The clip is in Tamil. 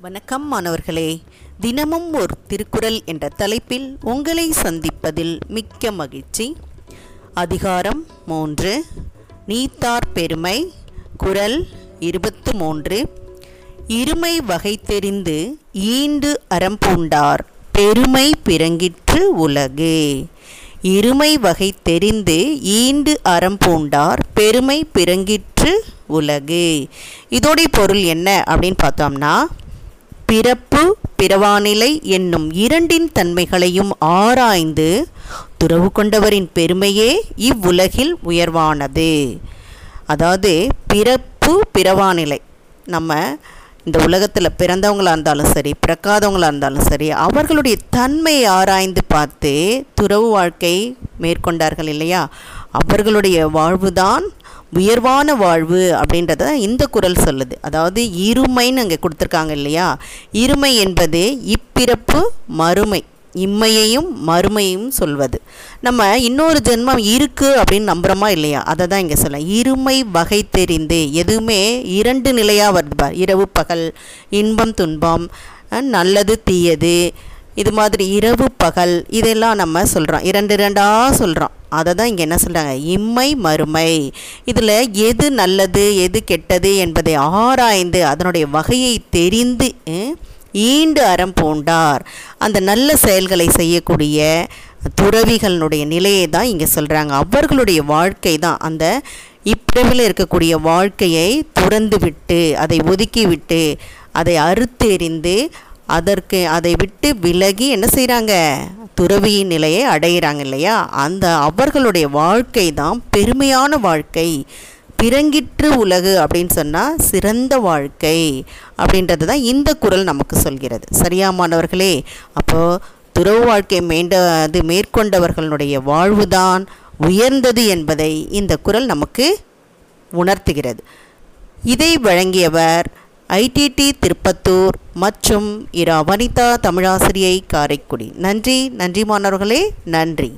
வணக்கம் மாணவர்களே தினமும் ஒரு திருக்குறள் என்ற தலைப்பில் உங்களை சந்திப்பதில் மிக்க மகிழ்ச்சி. அதிகாரம் மூன்று. நீத்தார் பெருமை குரல் இருபத்து மூன்று. இருமை வகை தெரிந்து ஈண்டு அறம்பூண்டார் பெருமை பிறங்கிற்று உலகு. இருமை வகை தெரிந்து ஈண்டு அறம்பூண்டார் பெருமை பிறங்கிற்று உலகு. இதோடைய பொருள் என்ன அப்படின்னு பார்த்தோம்னா பிறப்பு பிறவாநிலை என்னும் இரண்டின் தன்மைகளையும் ஆராய்ந்து துறவு கொண்டவரின் பெருமையே இவ்வுலகில் உயர்வானது. அதாவது பிறப்பு பிறவாநிலை நம்ம இந்த உலகத்தில் பிறந்தவங்களாக இருந்தாலும் சரி பிறக்காதவங்களாக இருந்தாலும் சரி அவர்களுடைய தன்மையை ஆராய்ந்து பார்த்து துறவு வாழ்க்கை மேற்கொண்டார்கள் இல்லையா? அவர்களுடைய வாழ்வுதான் உயர்வான வாழ்வு அப்படின்றத இந்த குரல் சொல்லுது. அதாவது இருமைன்னு அங்கே கொடுத்துருக்காங்க இல்லையா? இருமை என்பது இப்பிறப்பு மறுமை. இம்மையையும் மறுமையும் சொல்வது. நம்ம இன்னொரு ஜென்மம் இருக்குது அப்படின்னு நம்புகிறோமா இல்லையா? அதை தான் இங்கே சொல்ல. இருமை வகை தெரிந்து எதுவுமே இரண்டு நிலையாக வருது இரவு பகல் இன்பம் துன்பம் நல்லது தீயது இது மாதிரி இரவு பகல் இதெல்லாம் நம்ம சொல்கிறோம் இரண்டு இரண்டாக சொல்கிறோம் அதை தான் இங்கே என்ன சொல்கிறாங்க இம்மை மறுமை. இதில் எது நல்லது எது கெட்டது என்பதை ஆராய்ந்து அதனுடைய வகையை தெரிந்து ஈண்டு அறம் பூண்டார். அந்த நல்ல செயல்களை செய்யக்கூடிய துறவிகளுடைய நிலையை தான் இங்கே சொல்கிறாங்க அவர்களுடைய வாழ்க்கை தான் அந்த இப்பிரவில் இருக்கக்கூடிய வாழ்க்கையை துறந்து விட்டு அதை ஒதுக்கிவிட்டு அதை அறுத்தெறிந்து அதற்கு அதை விட்டு விலகி என்ன செய்கிறாங்க துறவியின் நிலையை அடையிறாங்க இல்லையா? அந்த அவர்களுடைய வாழ்க்கை தான் பெருமையான வாழ்க்கை. பிறங்கிற்று உலகு அப்படின்னு சொன்னால் சிறந்த வாழ்க்கை அப்படின்றது தான் இந்த குரல் நமக்கு சொல்கிறது. சரியா மாணவர்களே? அப்போது துறவு வாழ்க்கை மேண்டது மேற்கொண்டவர்களுடைய வாழ்வுதான் உயர்ந்தது என்பதை இந்த குரல் நமக்கு உணர்த்துகிறது. இதை வழங்கியவர் ஐடிடி திருப்பத்தூர் மற்றும் இரா வனிதா தமிழாசிரியை காரைக்குடி. நன்றி நன்றி மாணவர்களே நன்றி.